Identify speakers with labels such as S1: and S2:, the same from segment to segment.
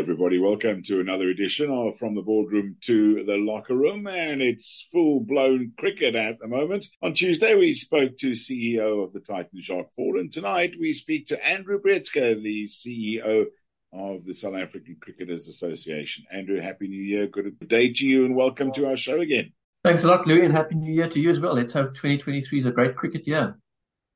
S1: everybody. Welcome to another edition of From the Boardroom to the Locker Room. And it's full blown cricket at the moment. On Tuesday, we spoke to CEO of the Titans, Jacques Faul. And tonight, we speak to Andrew Breetzke, the CEO of the South African Cricketers Association. Andrew, Happy New Year. Good day to you and welcome to our show again.
S2: Thanks a lot, Louis, and Happy New Year to you as well. Let's hope 2023 is a great cricket year.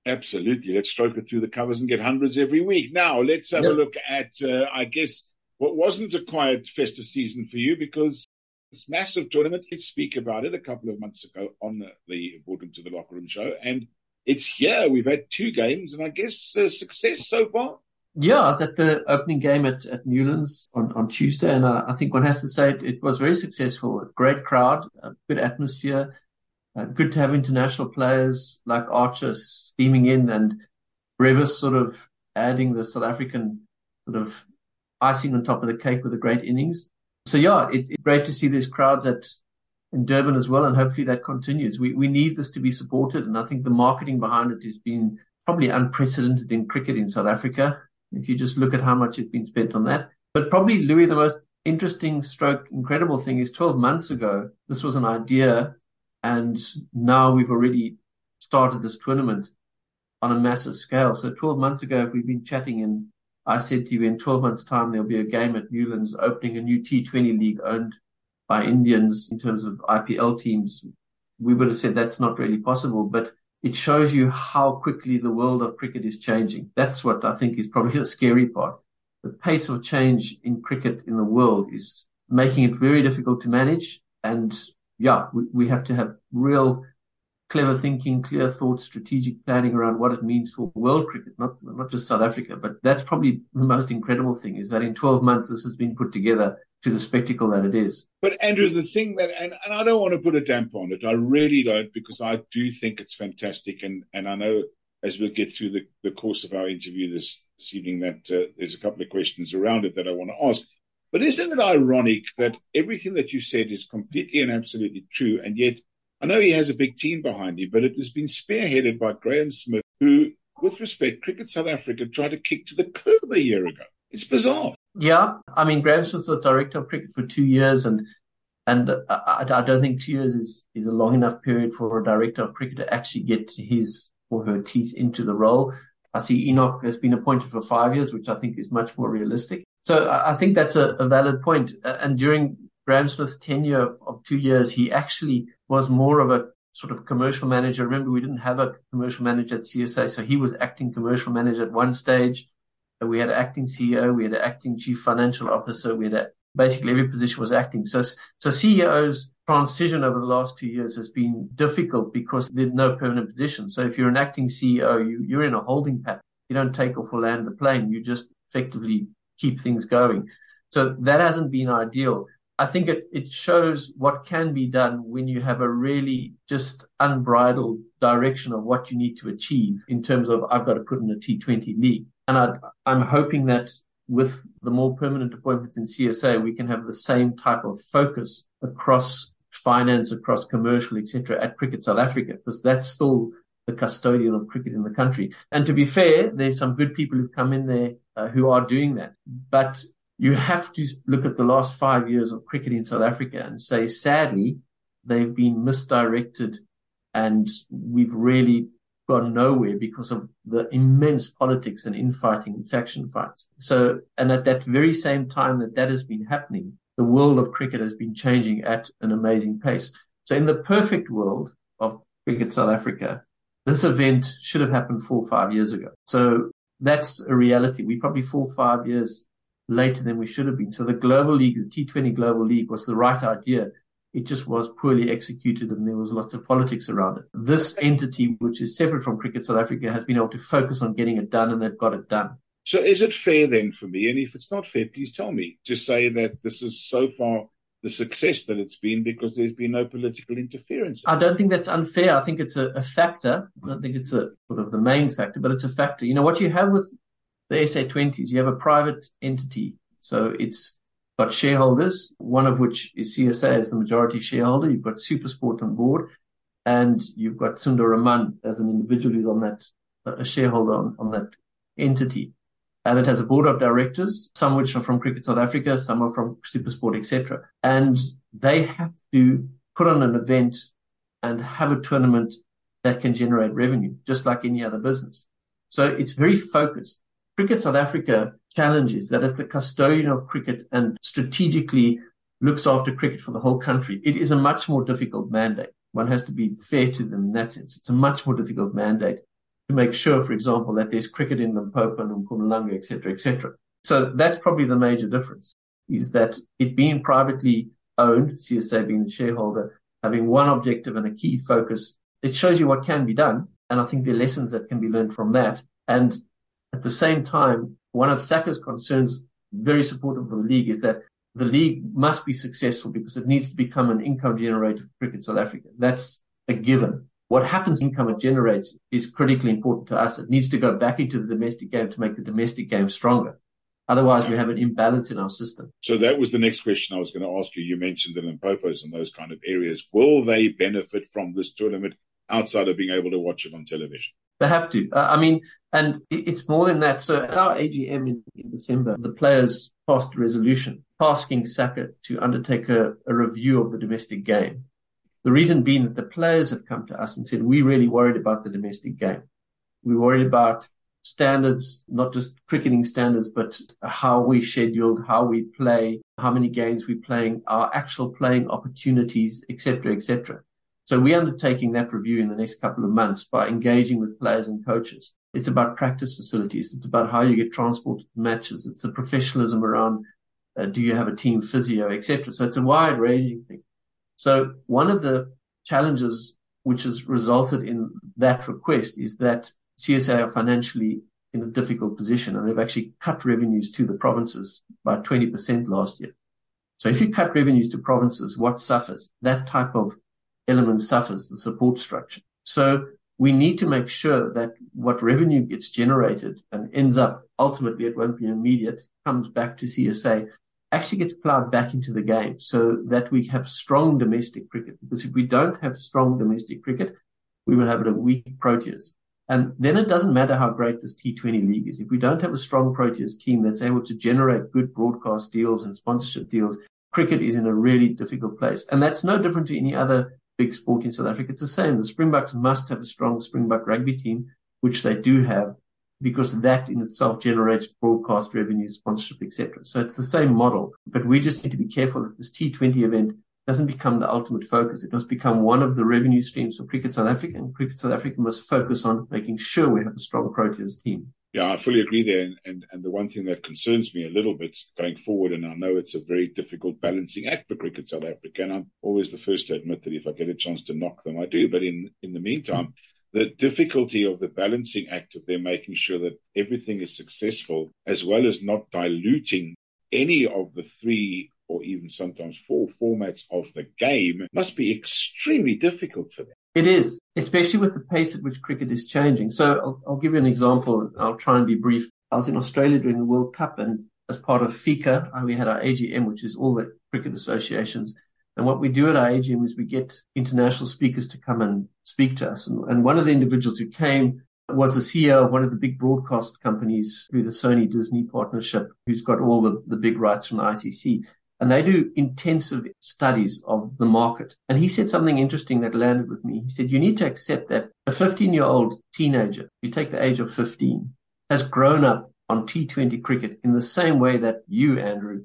S1: Absolutely. Let's stroke it through the covers and get hundreds every week. Now, let's have yep. a look at, uh, I guess, what wasn't a quiet festive season for you because this massive tournament, let's speak about it a couple of months ago on the, the Boardroom to the Locker Room show. And it's here. We've had two games and I guess uh, success so far.
S2: Yeah, I was at the opening game at, at Newlands on, on Tuesday, and I, I think one has to say it, it was very successful. Great crowd, good atmosphere, uh, good to have international players like Archer steaming in and Brevis sort of adding the South African sort of icing on top of the cake with a great innings. So yeah, it, it's great to see these crowds at in Durban as well, and hopefully that continues. We we need this to be supported, and I think the marketing behind it has been probably unprecedented in cricket in South Africa. If you just look at how much has been spent on that, but probably Louis, the most interesting stroke, incredible thing is 12 months ago, this was an idea, and now we've already started this tournament on a massive scale. So 12 months ago, we've been chatting in I said to you in 12 months' time, there'll be a game at Newlands opening a new T20 league owned by Indians in terms of IPL teams. We would have said that's not really possible, but it shows you how quickly the world of cricket is changing. That's what I think is probably the scary part. The pace of change in cricket in the world is making it very difficult to manage. And yeah, we, we have to have real clever thinking, clear thought, strategic planning around what it means for world cricket, not not just South Africa. But that's probably the most incredible thing is that in 12 months this has been put together to the spectacle that it is.
S1: But Andrew, the thing that and, and I don't want to put a damp on it, I really don't, because I do think it's fantastic, and and I know as we'll get through the, the course of our interview this, this evening that uh, there's a couple of questions around it that I want to ask. But isn't it ironic that everything that you said is completely and absolutely true, and yet I know he has a big team behind him, but it has been spearheaded by Graeme Smith, who, with respect, Cricket South Africa tried to kick to the curb a year ago. It's bizarre.
S2: Yeah, I mean, Graeme Smith was director of cricket for two years, and and uh, I, I don't think two years is is a long enough period for a director of cricket to actually get his or her teeth into the role. I see Enoch has been appointed for five years, which I think is much more realistic. So I think that's a, a valid point. Uh, and during Graeme Smith's tenure of two years, he actually was more of a sort of commercial manager. Remember, we didn't have a commercial manager at CSA, so he was acting commercial manager at one stage. We had an acting CEO, we had an acting chief financial officer, we had a, basically every position was acting. So, so CEO's transition over the last two years has been difficult because there's no permanent position. So if you're an acting CEO, you, you're in a holding pattern. You don't take off or land the plane. You just effectively keep things going. So that hasn't been ideal. I think it, it shows what can be done when you have a really just unbridled direction of what you need to achieve in terms of I've got to put in a T20 league. And I, I'm hoping that with the more permanent appointments in CSA, we can have the same type of focus across finance, across commercial, etc. at Cricket South Africa, because that's still the custodian of cricket in the country. And to be fair, there's some good people who've come in there uh, who are doing that. But you have to look at the last five years of cricket in South Africa and say, sadly, they've been misdirected and we've really gone nowhere because of the immense politics and infighting and faction fights. So, and at that very same time that that has been happening, the world of cricket has been changing at an amazing pace. So in the perfect world of cricket South Africa, this event should have happened four or five years ago. So that's a reality. We probably four or five years later than we should have been. So the global league, the T20 global league was the right idea. It just was poorly executed and there was lots of politics around it. This entity, which is separate from Cricket South Africa, has been able to focus on getting it done and they've got it done.
S1: So is it fair then for me? And if it's not fair, please tell me to say that this is so far the success that it's been because there's been no political interference.
S2: I don't think that's unfair. I think it's a, a factor. I don't think it's a sort of the main factor, but it's a factor. You know, what you have with the SA20s, you have a private entity. So it's got shareholders, one of which is CSA as the majority shareholder. You've got Supersport on board and you've got Sundar Raman as an individual who's on that, a shareholder on, on that entity. and it has a board of directors, some which are from Cricket South Africa, some are from Supersport, etc. And they have to put on an event and have a tournament that can generate revenue, just like any other business. So it's very focused. Cricket South Africa challenges that it's the custodian of cricket and strategically looks after cricket for the whole country. It is a much more difficult mandate. One has to be fair to them in that sense. It's a much more difficult mandate to make sure, for example, that there's cricket in Limpopo and Mpumalanga, etc., etc. So that's probably the major difference is that it being privately owned, CSA being the shareholder, having one objective and a key focus, it shows you what can be done. And I think are lessons that can be learned from that. And at the same time, one of SACA's concerns, very supportive of the league, is that the league must be successful because it needs to become an income generator for Cricket South Africa. That's a given. What happens income it generates is critically important to us. It needs to go back into the domestic game to make the domestic game stronger. Otherwise, we have an imbalance in our system.
S1: So that was the next question I was going to ask you. You mentioned the Limpopos and those kind of areas. Will they benefit from this tournament outside of being able to watch it on television?
S2: They have to. Uh, I mean, and it's more than that. So at our AGM in, in December, the players passed a resolution asking SACA to undertake a, a review of the domestic game. The reason being that the players have come to us and said, we're really worried about the domestic game. We're worried about standards, not just cricketing standards, but how we scheduled, how we play, how many games we're playing, our actual playing opportunities, etc., etc. So we're undertaking that review in the next couple of months by engaging with players and coaches. It's about practice facilities. It's about how you get transported to matches. It's the professionalism around uh, do you have a team physio, etc. So it's a wide ranging thing. So one of the challenges which has resulted in that request is that CSA are financially in a difficult position and they've actually cut revenues to the provinces by 20% last year. So if you cut revenues to provinces, what suffers? That type of element suffers, the support structure. So we need to make sure that what revenue gets generated and ends up ultimately it won't be immediate, comes back to CSA actually gets plowed back into the game so that we have strong domestic cricket. Because if we don't have strong domestic cricket, we will have a weak Proteas. And then it doesn't matter how great this T20 league is. If we don't have a strong Proteas team that's able to generate good broadcast deals and sponsorship deals, cricket is in a really difficult place. And that's no different to any other big sport in South Africa. It's the same. The Springboks must have a strong Springbok rugby team, which they do have because that in itself generates broadcast revenue, sponsorship, etc. So it's the same model, but we just need to be careful that this T20 event doesn't become the ultimate focus. It must become one of the revenue streams for Cricket South Africa, and Cricket South Africa must focus on making sure we have a strong Proteas team.
S1: Yeah, I fully agree there. And, and, and the one thing that concerns me a little bit going forward, and I know it's a very difficult balancing act for Cricket South Africa, and I'm always the first to admit that if I get a chance to knock them, I do. But in, in the meantime, the difficulty of the balancing act of them making sure that everything is successful, as well as not diluting any of the three or even sometimes four formats of the game, must be extremely difficult for them.
S2: It is, especially with the pace at which cricket is changing. So I'll, I'll give you an example. I'll try and be brief. I was in Australia during the World Cup and as part of FICA, uh, we had our AGM, which is all the cricket associations and what we do at our AGM is we get international speakers to come and speak to us. And, and one of the individuals who came was the CEO of one of the big broadcast companies through the Sony Disney partnership, who's got all the, the big rights from the ICC. And they do intensive studies of the market. And he said something interesting that landed with me. He said, you need to accept that a 15 year old teenager, you take the age of 15, has grown up on T20 cricket in the same way that you, Andrew,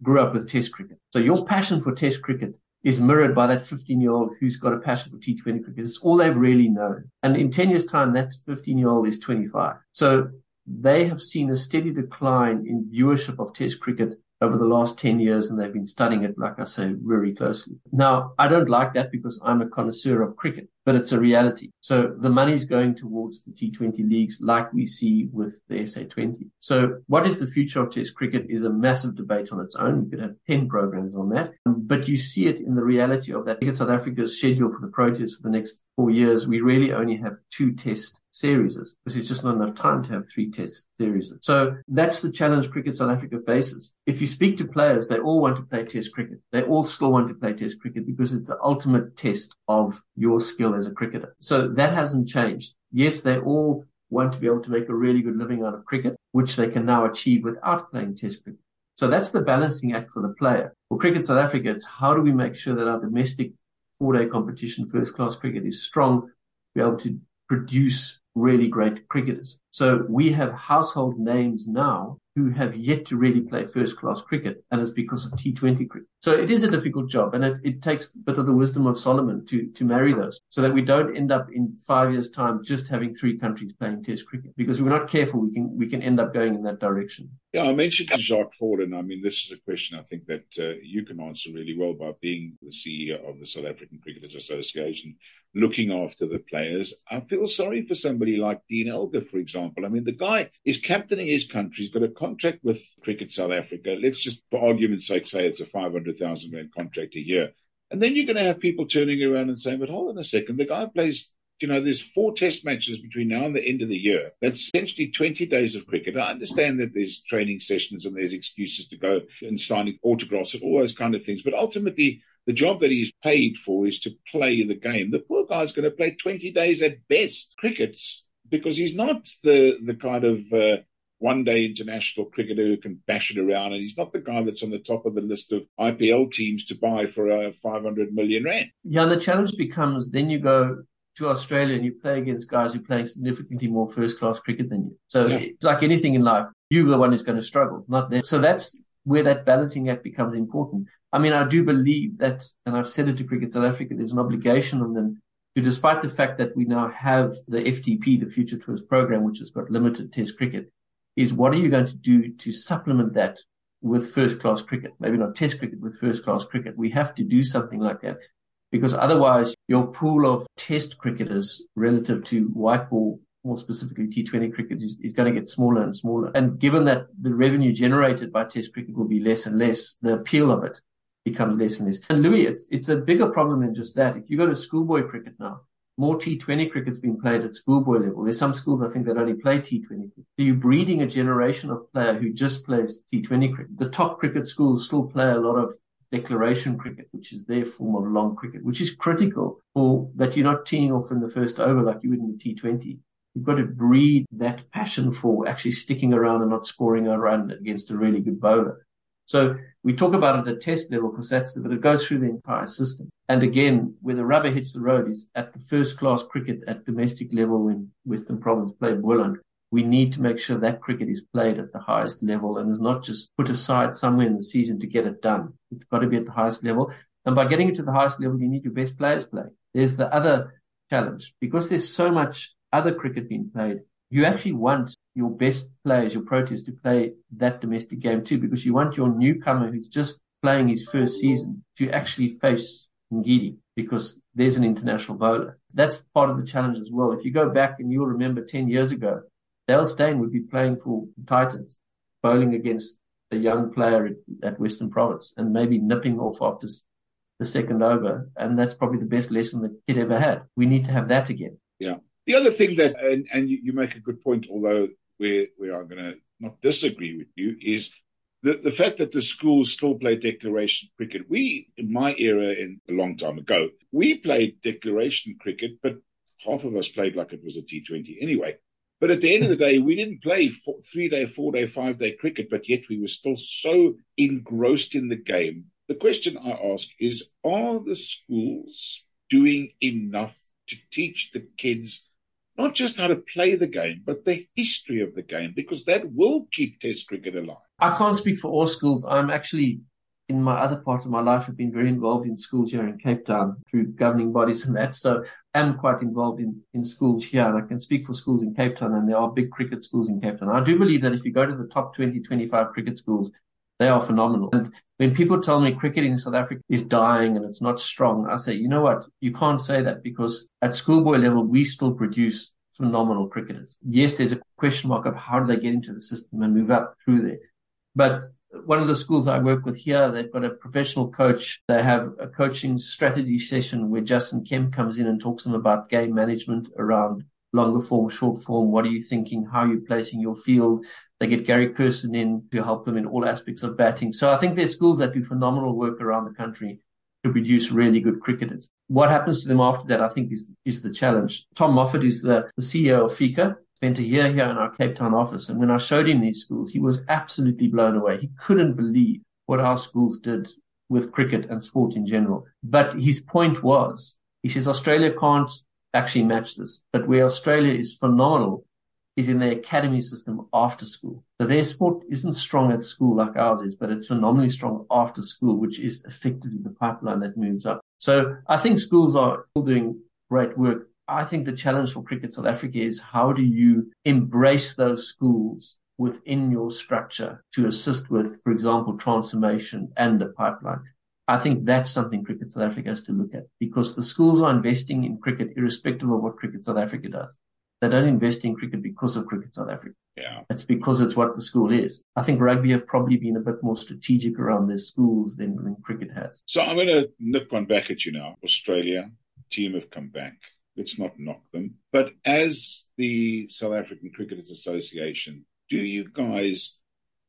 S2: grew up with Test cricket. So your passion for Test cricket is mirrored by that 15 year old who's got a passion for T20 cricket. It's all they've really known. And in 10 years time, that 15 year old is 25. So they have seen a steady decline in viewership of Test cricket over the last 10 years and they've been studying it, like I say, very closely. Now, I don't like that because I'm a connoisseur of cricket, but it's a reality. So the money's going towards the T20 leagues like we see with the SA20. So what is the future of test cricket is a massive debate on its own. We could have 10 programs on that, um, but you see it in the reality of that. Cricket South Africa's schedule for the Proteas for the next four years. We really only have two test series because it's just not enough time to have three test series. So that's the challenge cricket South Africa faces. If you speak to players, they all want to play test cricket. They all still want to play test cricket because it's the ultimate test of your skill as a cricketer. So that hasn't changed. Yes, they all want to be able to make a really good living out of cricket, which they can now achieve without playing test cricket. So that's the balancing act for the player. For Cricket South Africa, it's how do we make sure that our domestic four-day competition first class cricket is strong, be able to produce really great cricketers. So we have household names now who have yet to really play first class cricket, and it's because of T20 cricket. So it is a difficult job, and it, it takes a bit of the wisdom of Solomon to, to marry those so that we don't end up in five years' time just having three countries playing test cricket. Because if we're not careful, we can we can end up going in that direction.
S1: Yeah, I mentioned Jacques Faul, and I mean, this is a question I think that uh, you can answer really well by being the CEO of the South African Cricketers Association, looking after the players. I feel sorry for somebody like Dean Elgar, for example. I mean, the guy is captaining his country. He's got a contract with Cricket South Africa. Let's just, for argument's sake, say it's a 500,000 rand contract a year. And then you're going to have people turning around and saying, but hold on a second, the guy plays you know, there's four test matches between now and the end of the year. That's essentially 20 days of cricket. I understand that there's training sessions and there's excuses to go and sign autographs and all those kind of things. But ultimately, the job that he's paid for is to play the game. The poor guy's going to play 20 days at best crickets because he's not the, the kind of, uh, one day international cricketer who can bash it around. And he's not the guy that's on the top of the list of IPL teams to buy for uh, a 500 million rand.
S2: Yeah, and the challenge becomes then you go to Australia and you play against guys who are playing significantly more first class cricket than you. So yeah. it's like anything in life. You're the one who's going to struggle, not them. So that's where that balancing act becomes important. I mean, I do believe that, and I've said it to Cricket South Africa, there's an obligation on them to, despite the fact that we now have the FTP, the Future Tours program, which has got limited test cricket, is what are you going to do to supplement that with first class cricket? Maybe not test cricket with first class cricket. We have to do something like that because otherwise your pool of test cricketers relative to white ball, more specifically T20 cricket is, is going to get smaller and smaller. And given that the revenue generated by test cricket will be less and less, the appeal of it becomes less and less. And Louis, it's, it's a bigger problem than just that. If you go to schoolboy cricket now, more T20 cricket's being played at schoolboy level. There's some schools, I think, that only play T20 cricket. So you're breeding a generation of player who just plays T20 cricket. The top cricket schools still play a lot of declaration cricket, which is their form of long cricket, which is critical for that you're not teeing off in the first over like you would in the T20. You've got to breed that passion for actually sticking around and not scoring a run against a really good bowler. So we talk about it at test level because that's, but it goes through the entire system. And again, where the rubber hits the road is at the first class cricket at domestic level when Western Province play Boland. We need to make sure that cricket is played at the highest level and is not just put aside somewhere in the season to get it done. It's got to be at the highest level. And by getting it to the highest level, you need your best players play. There's the other challenge because there's so much other cricket being played. You actually want your best players, your Proteas, to play that domestic game too, because you want your newcomer who's just playing his first season to actually face Ngidi because there's an international bowler. That's part of the challenge as well. If you go back and you'll remember 10 years ago, Dale Steyn would be playing for the Titans, bowling against a young player at Western Province and maybe nipping off after the second over. And that's probably the best lesson that kid ever had. We need to have that again.
S1: Yeah. The other thing that, and, and you, you make a good point, although where, where I'm going to not disagree with you, is the, the fact that the schools still play declaration cricket. We, in my era, in a long time ago, we played declaration cricket, but half of us played like it was a T20 anyway. But at the end of the day, we didn't play four, three day, four day, five day cricket, but yet we were still so engrossed in the game. The question I ask is, are the schools doing enough to teach the kids not just how to play the game, but the history of the game, because that will keep Test cricket alive.
S2: I can't speak for all schools. I'm actually, in my other part of my life, have been very involved in schools here in Cape Town through governing bodies and that. So I'm quite involved in, in schools here and I can speak for schools in Cape Town and there are big cricket schools in Cape Town. I do believe that if you go to the top 20, 25 cricket schools, they are phenomenal. And when people tell me cricket in South Africa is dying and it's not strong, I say, you know what? You can't say that because at schoolboy level, we still produce phenomenal cricketers. Yes, there's a question mark of how do they get into the system and move up through there. But one of the schools I work with here, they've got a professional coach. They have a coaching strategy session where Justin Kemp comes in and talks to them about game management around longer form, short form. What are you thinking? How are you placing your field? They get Gary Kirsten in to help them in all aspects of batting. So I think there's schools that do phenomenal work around the country to produce really good cricketers. What happens to them after that, I think, is, is the challenge. Tom Moffat is the, the CEO of FICA. spent a year here in our Cape Town office. And when I showed him these schools, he was absolutely blown away. He couldn't believe what our schools did with cricket and sport in general. But his point was, he says Australia can't actually match this, but where Australia is phenomenal is in their academy system after school. So their sport isn't strong at school like ours is, but it's phenomenally strong after school, which is effectively the pipeline that moves up. So I think schools are doing great work. I think the challenge for Cricket South Africa is how do you embrace those schools within your structure to assist with, for example, transformation and the pipeline. I think that's something Cricket South Africa has to look at because the schools are investing in cricket irrespective of what Cricket South Africa does. They don't invest in cricket because of Cricket South Africa.
S1: Yeah.
S2: It's because it's what the school is. I think rugby have probably been a bit more strategic around their schools than, than cricket has.
S1: So I'm going to nip one back at you now. Australia team have come back. Let's not knock them. But as the South African Cricketers Association, do you guys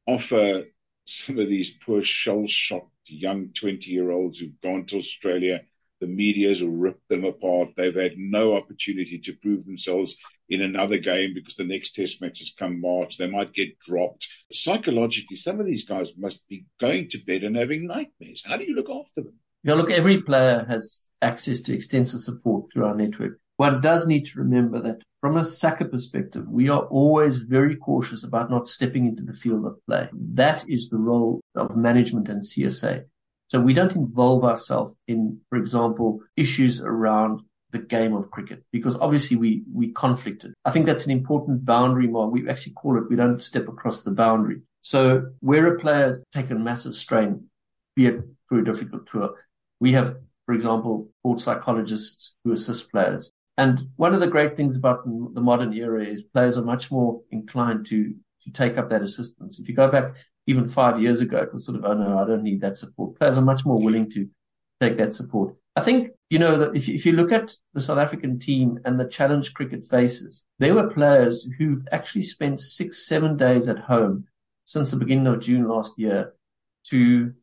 S1: offer some of these poor shell shocked young 20 year olds who've gone to Australia? The media's ripped them apart. They've had no opportunity to prove themselves in another game because the next test match has come March. They might get dropped. Psychologically, some of these guys must be going to bed and having nightmares. How do you look after them?
S2: Yeah, look, every player has access to extensive support through our network. One does need to remember that from a SACA perspective, we are always very cautious about not stepping into the field of play. That is the role of management and CSA. So we don't involve ourselves in, for example, issues around the game of cricket because obviously we, we conflicted. I think that's an important boundary mark. We actually call it, we don't step across the boundary. So where a player taken massive strain, be it through a difficult tour, we have, for example, sports psychologists who assist players. And one of the great things about the modern era is players are much more inclined to, to take up that assistance. If you go back even five years ago, it was sort of, oh no, I don't need that support. Players are much more willing to take that support. I think, you know, that if, if you look at the South African team and the challenge cricket faces, there were players who've actually spent six, seven days at home since the beginning of June last year to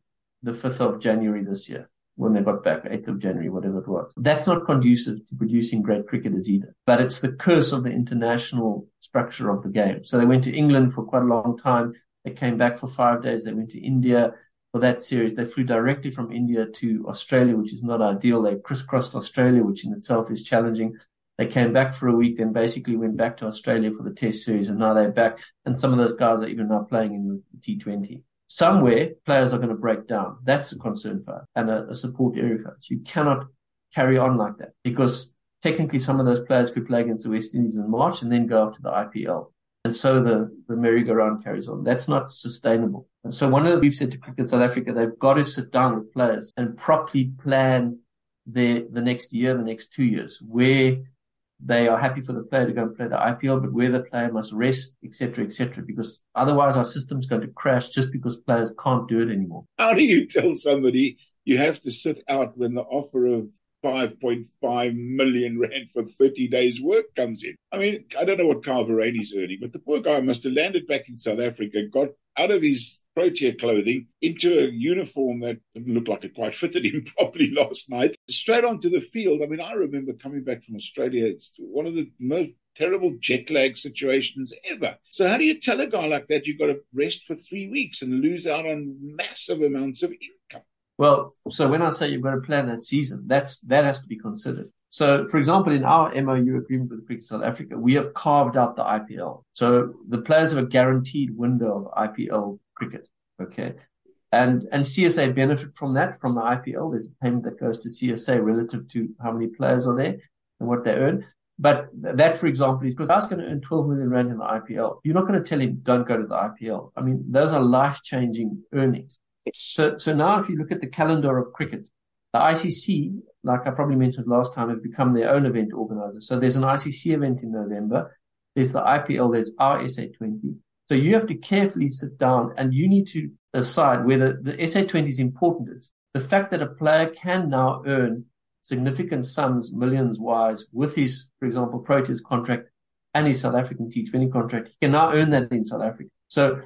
S2: the 5th of January this year when they got back, 8th of January, whatever it was. That's not conducive to producing great cricketers either. But it's the curse of the international structure of the game. So they went to England for quite a long time. They came back for five days. They went to India for that series. They flew directly from India to Australia, which is not ideal. They crisscrossed Australia, which in itself is challenging. They came back for a week, then basically went back to Australia for the test series, and now they're back. And some of those guys are even now playing in the T20 somewhere players are going to break down. That's a concern for us and a, a support area for us. You cannot carry on like that because technically some of those players could play against the West Indies in March and then go after the IPL. And so the, the merry-go-round carries on. That's not sustainable. And so one of the, things we've said to Cricket South Africa, they've got to sit down with players and properly plan their, the next year, the next two years, where they are happy for the player to go and play the IPL, but where the player must rest, etc., etc. because otherwise our system's going to crash just because players can't do it anymore.
S1: How do you tell somebody you have to sit out when the offer of 5.5 million rand for 30 days work comes in. I mean, I don't know what Verreynne's earning, but the poor guy must have landed back in South Africa, got out of his Protea clothing into a uniform that didn't like it quite fitted him properly last night, straight onto the field. I mean, I remember coming back from Australia. It's one of the most terrible jet lag situations ever. So how do you tell a guy like that you've got to rest for three weeks and lose out on massive amounts of income?
S2: Well, so when I say you've got to plan that season, that's that has to be considered. So, for example, in our MOU agreement with Cricket South Africa, we have carved out the IPL. So the players have a guaranteed window of IPL cricket. Okay. And, and CSA benefit from that, from the IPL. There's a payment that goes to CSA relative to how many players are there and what they earn. But that, for example, is because I was going to earn 12 million rand in the IPL. You're not going to tell him, don't go to the IPL. I mean, those are life changing earnings. So, so now if you look at the calendar of cricket, the ICC, like I probably mentioned last time, have become their own event organizer. So there's an ICC event in November. There's the IPL. There's our SA20. So you have to carefully sit down and you need to decide whether the SA20 is important. It's the fact that a player can now earn significant sums, millions wise, with his, for example, Proteas contract and his South African T20 contract. He can now earn that in South Africa. So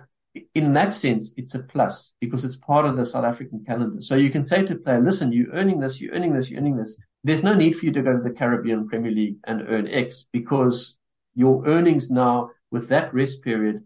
S2: in that sense, it's a plus because it's part of the South African calendar. So you can say to a player, listen, you're earning this, you're earning this, you're earning this. There's no need for you to go to the Caribbean Premier League and earn X because your earnings now with that rest period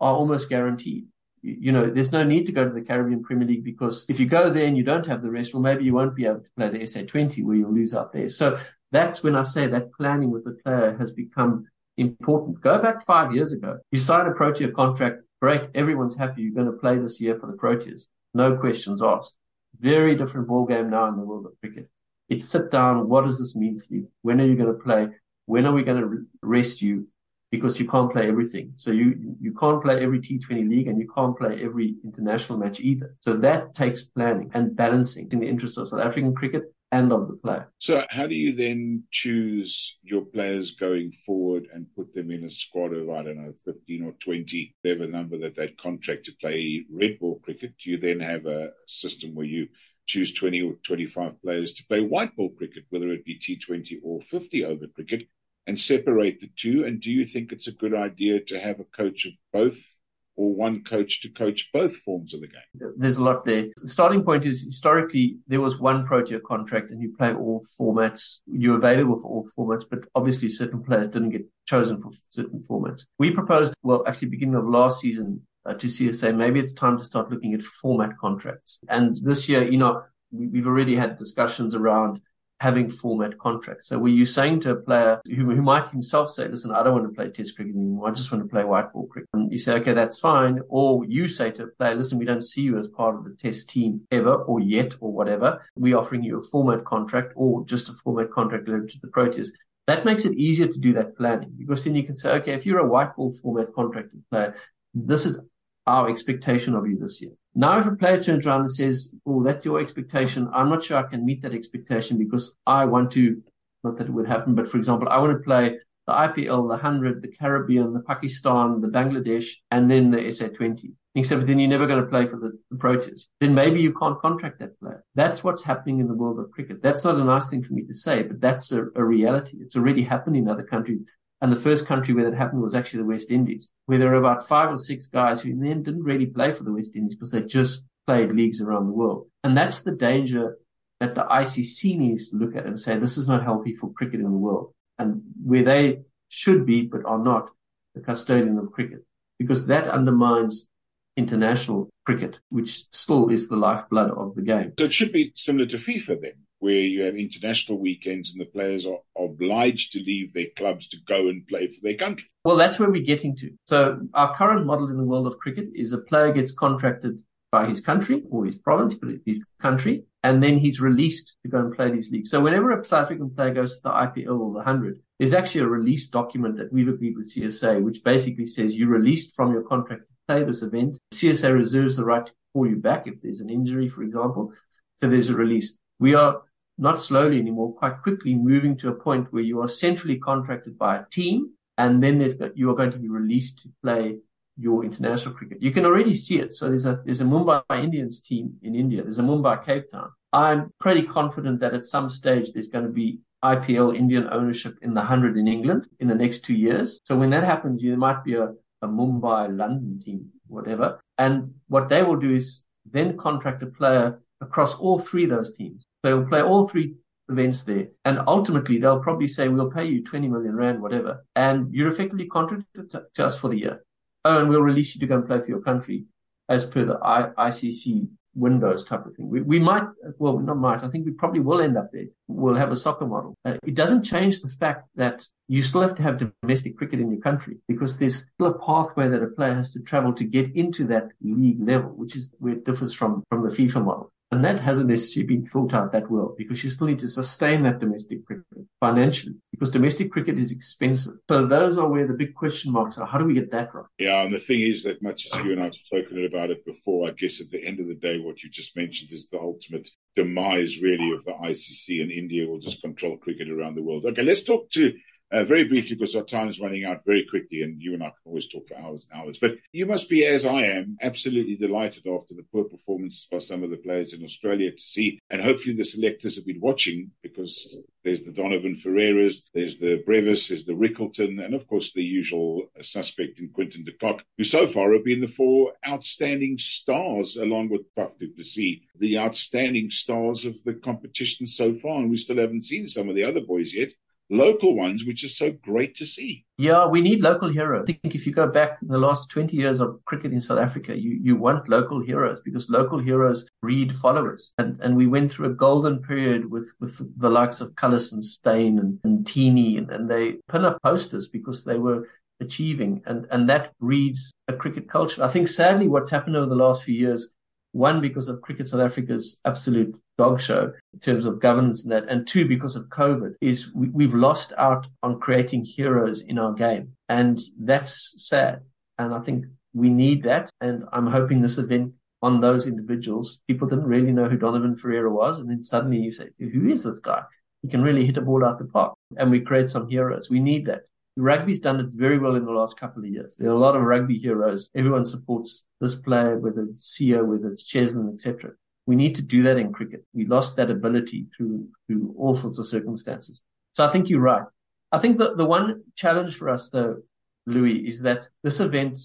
S2: are almost guaranteed. You know, there's no need to go to the Caribbean Premier League because if you go there and you don't have the rest, well, maybe you won't be able to play the SA20 where you'll lose out there. So that's when I say that planning with the player has become important. Go back five years ago. You sign a Protea contract. Great. Everyone's happy. You're going to play this year for the Proteas. No questions asked. Very different ball game now in the world of cricket. It's sit down. What does this mean for you? When are you going to play? When are we going to rest you? Because you can't play everything. So you, you can't play every T20 league and you can't play every international match either. So that takes planning and balancing in the interest of South African cricket and of the.
S1: So how do you then choose your players going forward and put them in a squad of, I don't know, 15 or 20, whatever number that they'd contract to play red ball cricket? Do you then have a system where you choose 20 or 25 players to play white ball cricket, whether it be T20 or 50 over cricket, and separate the two? And do you think it's a good idea to have a coach of both or one coach to coach both forms of the game?
S2: There's a lot there. The starting point is historically there was one Protea contract and you play all formats. You're available for all formats, but obviously certain players didn't get chosen for certain formats. We proposed, well, actually beginning of last season, uh, to CSA, maybe it's time to start looking at format contracts. And this year, you know, we, have already had discussions around having format contracts. So were you saying to a player who, who might himself say, listen, I don't want to play test cricket anymore. I just want to play white ball cricket. And you say, okay, that's fine. Or you say to a player, listen, we don't see you as part of the test team ever or yet or whatever. We're offering you a format contract or just a format contract related to the Proteas. That makes it easier to do that planning because then you can say, okay, if you're a white ball format contracted player, this is our expectation of you this year. Now, if a player turns around and says, Oh, that's your expectation. I'm not sure I can meet that expectation because I want to, not that it would happen, but for example, I want to play the IPL, the 100, the Caribbean, the Pakistan, the Bangladesh, and then the SA20. Except then you're never going to play for the, the Proteas. Then maybe you can't contract that player. That's what's happening in the world of cricket. That's not a nice thing for me to say, but that's a, a reality. It's already happened in other countries. And the first country where that happened was actually the West Indies, where there were about five or six guys who then didn't really play for the West Indies because they just played leagues around the world. And that's the danger that the ICC needs to look at and say, this is not healthy for cricket in the world. And where they should be, but are not, the custodian of cricket, because that undermines international cricket, which still is the lifeblood of the game.
S1: So it should be similar to FIFA then where you have international weekends and the players are obliged to leave their clubs to go and play for their country.
S2: Well, that's where we're getting to. So our current model in the world of cricket is a player gets contracted by his country or his province, but his country, and then he's released to go and play these leagues. So whenever a South African player goes to the IPL or the 100, there's actually a release document that we've agreed with CSA, which basically says you're released from your contract to play this event. CSA reserves the right to call you back if there's an injury, for example. So there's a release. We are not slowly anymore, quite quickly moving to a point where you are centrally contracted by a team and then there's, you are going to be released to play your international cricket. You can already see it. So there's a, there's a Mumbai Indians team in India. There's a Mumbai Cape Town. I'm pretty confident that at some stage there's going to be IPL Indian ownership in the 100 in England in the next two years. So when that happens, you might be a, a Mumbai London team, whatever. And what they will do is then contract a player across all three of those teams. They'll play all three events there. And ultimately, they'll probably say, we'll pay you 20 million rand, whatever. And you're effectively contracted to, to us for the year. Oh, and we'll release you to go and play for your country as per the I, ICC windows type of thing. We, we might, well, not might, I think we probably will end up there. We'll have a soccer model. Uh, it doesn't change the fact that you still have to have domestic cricket in your country because there's still a pathway that a player has to travel to get into that league level, which is where it differs from, from the FIFA model. And that hasn't necessarily been thought out that well because you still need to sustain that domestic cricket financially because domestic cricket is expensive. So those are where the big question marks are. How do we get that right?
S1: Yeah, and the thing is that much as you and I have spoken about it before, I guess at the end of the day, what you just mentioned is the ultimate demise really of the ICC and India will just control cricket around the world. Okay, let's talk to uh, very briefly, because our time is running out very quickly, and you and I can always talk for hours and hours. But you must be, as I am, absolutely delighted after the poor performance by some of the players in Australia to see, and hopefully the selectors have been watching because there's the Donovan Ferreiras, there's the Brevis, there's the Rickelton, and of course the usual suspect in Quinton de Kock, who so far have been the four outstanding stars, along with Faf du Plessis, the outstanding stars of the competition so far. And we still haven't seen some of the other boys yet local ones, which is so great to see.
S2: Yeah, we need local heroes. I think if you go back the last 20 years of cricket in South Africa, you, you want local heroes because local heroes breed followers. And, and we went through a golden period with, with the likes of Kallis and Steyn and, and Ntini, and, and they pin up posters because they were achieving. And, and that breeds a cricket culture. I think sadly what's happened over the last few years one, because of Cricket South Africa's absolute dog show in terms of governance and that. And two, because of COVID is we, have lost out on creating heroes in our game. And that's sad. And I think we need that. And I'm hoping this event on those individuals, people didn't really know who Donovan Ferreira was. And then suddenly you say, who is this guy? He can really hit a ball out the park and we create some heroes. We need that. Rugby's done it very well in the last couple of years. There are a lot of rugby heroes. Everyone supports this player, whether it's Siya, whether it's Cheslin, etc. We need to do that in cricket. We lost that ability through through all sorts of circumstances. So I think you're right. I think that the one challenge for us though, Louis, is that this event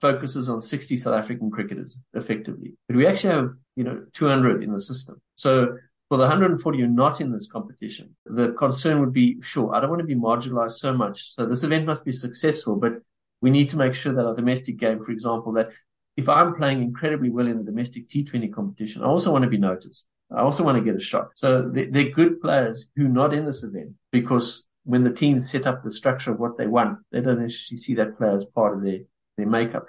S2: focuses on 60 South African cricketers effectively, but we actually have, you know, 200 in the system. So for the 140 who are not in this competition, the concern would be, sure, I don't want to be marginalized so much. So this event must be successful, but we need to make sure that our domestic game, for example, that if I'm playing incredibly well in the domestic T20 competition, I also want to be noticed. I also want to get a shot. So they're good players who are not in this event because when the teams set up the structure of what they want, they don't actually see that player as part of their, their makeup.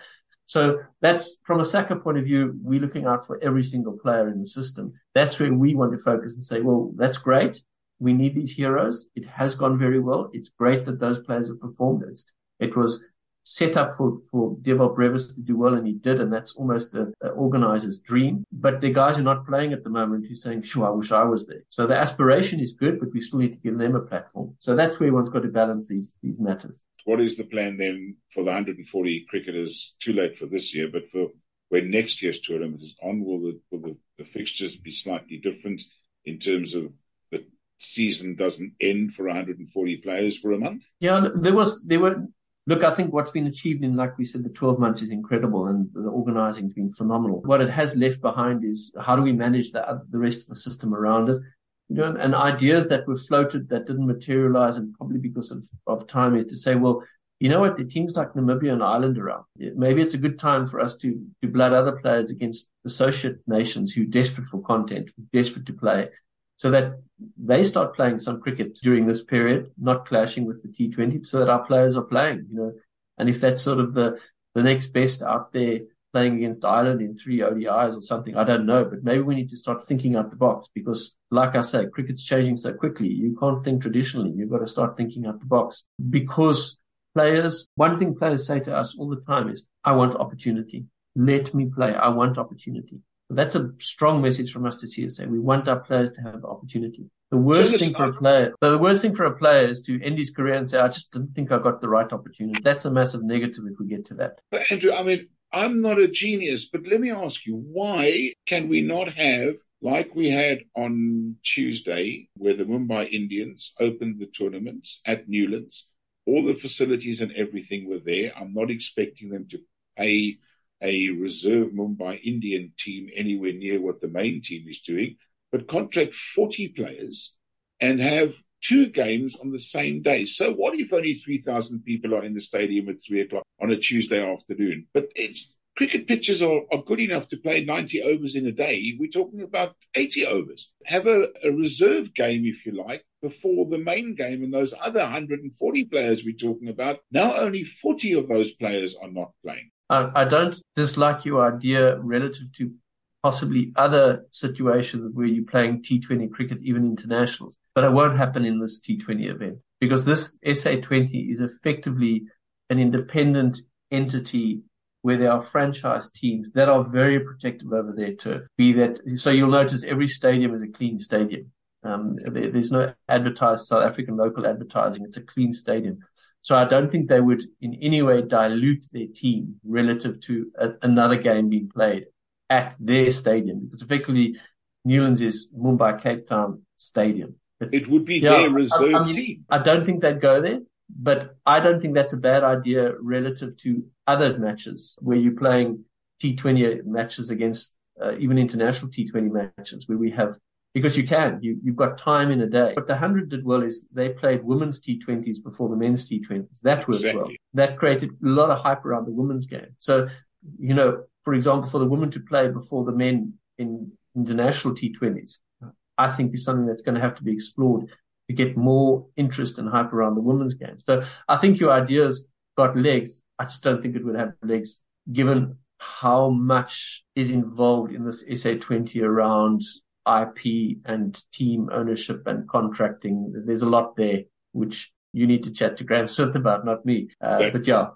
S2: So that's from a SACA point of view, we're looking out for every single player in the system. That's where we want to focus and say, well, that's great. We need these heroes. It has gone very well. It's great that those players have performed. It's, it was set up for, for Dewald Brevis to do well, and he did, and that's almost an organizer's dream. But the guys are not playing at the moment who's saying, sure, I wish I was there. So the aspiration is good, but we still need to give them a platform. So that's where one's got to balance these, these matters.
S1: What is the plan then for the 140 cricketers? Too late for this year, but for when next year's tournament is on, will the, will the, the fixtures be slightly different in terms of the season doesn't end for 140 players for a month?
S2: Yeah, there was, there were Look, I think what's been achieved in, like we said, the 12 months is incredible and the organizing has been phenomenal. What it has left behind is how do we manage the, the rest of the system around it? You know, and ideas that were floated that didn't materialize and probably because of, of time is to say, well, you know what? The teams like Namibia and Ireland around. Maybe it's a good time for us to, to blood other players against associate nations who are desperate for content, desperate to play so that they start playing some cricket during this period, not clashing with the T20, so that our players are playing, you know. And if that's sort of the, the next best out there playing against Ireland in three ODIs or something, I don't know, but maybe we need to start thinking out the box because like I say, cricket's changing so quickly. You can't think traditionally. You've got to start thinking out the box because players, one thing players say to us all the time is, I want opportunity. Let me play. I want opportunity. That's a strong message from us to CSA. We want our players to have the opportunity. The worst so thing for a player, the worst thing for a player is to end his career and say, I just didn't think I got the right opportunity. That's a massive negative if we get to that.
S1: But Andrew, I mean, I'm not a genius, but let me ask you, why can we not have, like we had on Tuesday, where the Mumbai Indians opened the tournament at Newlands, all the facilities and everything were there. I'm not expecting them to pay a reserve Mumbai Indian team anywhere near what the main team is doing, but contract 40 players and have two games on the same day. So what if only 3,000 people are in the stadium at three o'clock on a Tuesday afternoon? But it's cricket pitches are, are good enough to play 90 overs in a day. We're talking about 80 overs. Have a, a reserve game, if you like, before the main game. And those other 140 players we're talking about, now only 40 of those players are not playing.
S2: I, don't dislike your idea relative to possibly other situations where you're playing T20 cricket, even internationals, but it won't happen in this T20 event because this SA20 is effectively an independent entity where there are franchise teams that are very protective over their turf. Be that, so you'll notice every stadium is a clean stadium. Um, there, there's no advertised South African local advertising. It's a clean stadium. So I don't think they would in any way dilute their team relative to a, another game being played at their stadium because effectively Newlands is Mumbai Cape Town Stadium.
S1: It's, it would be yeah, their reserve I, I mean, team.
S2: I don't think they'd go there, but I don't think that's a bad idea relative to other matches where you're playing T20 matches against uh, even international T20 matches where we have because you can. You, you've got time in a day. What the 100 did well is they played women's T20s before the men's T20s. That worked exactly. well. That created a lot of hype around the women's game. So, you know, for example, for the women to play before the men in international T20s, I think is something that's going to have to be explored to get more interest and hype around the women's game. So I think your ideas got legs. I just don't think it would have legs given how much is involved in this SA20 around IP and team ownership and contracting. There's a lot there, which you need to chat to Graeme Smith about, not me. Uh, but yeah.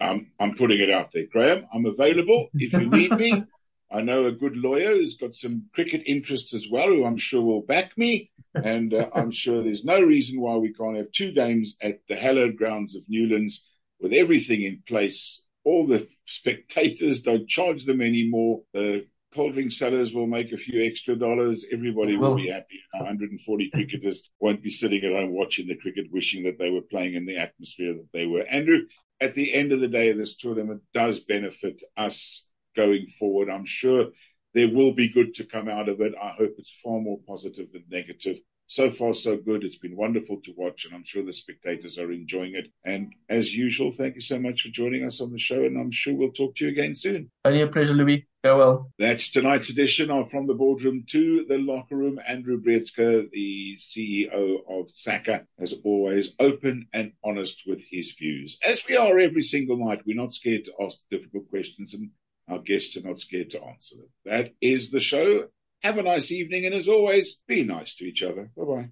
S1: I'm, I'm putting it out there, Graeme. I'm available if you need me. I know a good lawyer who's got some cricket interests as well, who I'm sure will back me. And uh, I'm sure there's no reason why we can't have two games at the hallowed grounds of Newlands with everything in place. All the spectators don't charge them anymore. The cold drink sellers will make a few extra dollars. Everybody will be happy. 140 cricketers won't be sitting at home watching the cricket, wishing that they were playing in the atmosphere that they were. Andrew, at the end of the day, this tournament does benefit us going forward. I'm sure there will be good to come out of it. I hope it's far more positive than negative. So far, so good. It's been wonderful to watch, and I'm sure the spectators are enjoying it. And as usual, thank you so much for joining us on the show, and I'm sure we'll talk to you again soon.
S2: Only a pleasure, Louis. Farewell.
S1: That's tonight's edition of From the Boardroom to the Locker Room. Andrew Breetzke, the CEO of SACA, as always, open and honest with his views. As we are every single night, we're not scared to ask difficult questions, and our guests are not scared to answer them. That is the show. Have a nice evening, and as always, be nice to each other. Bye bye.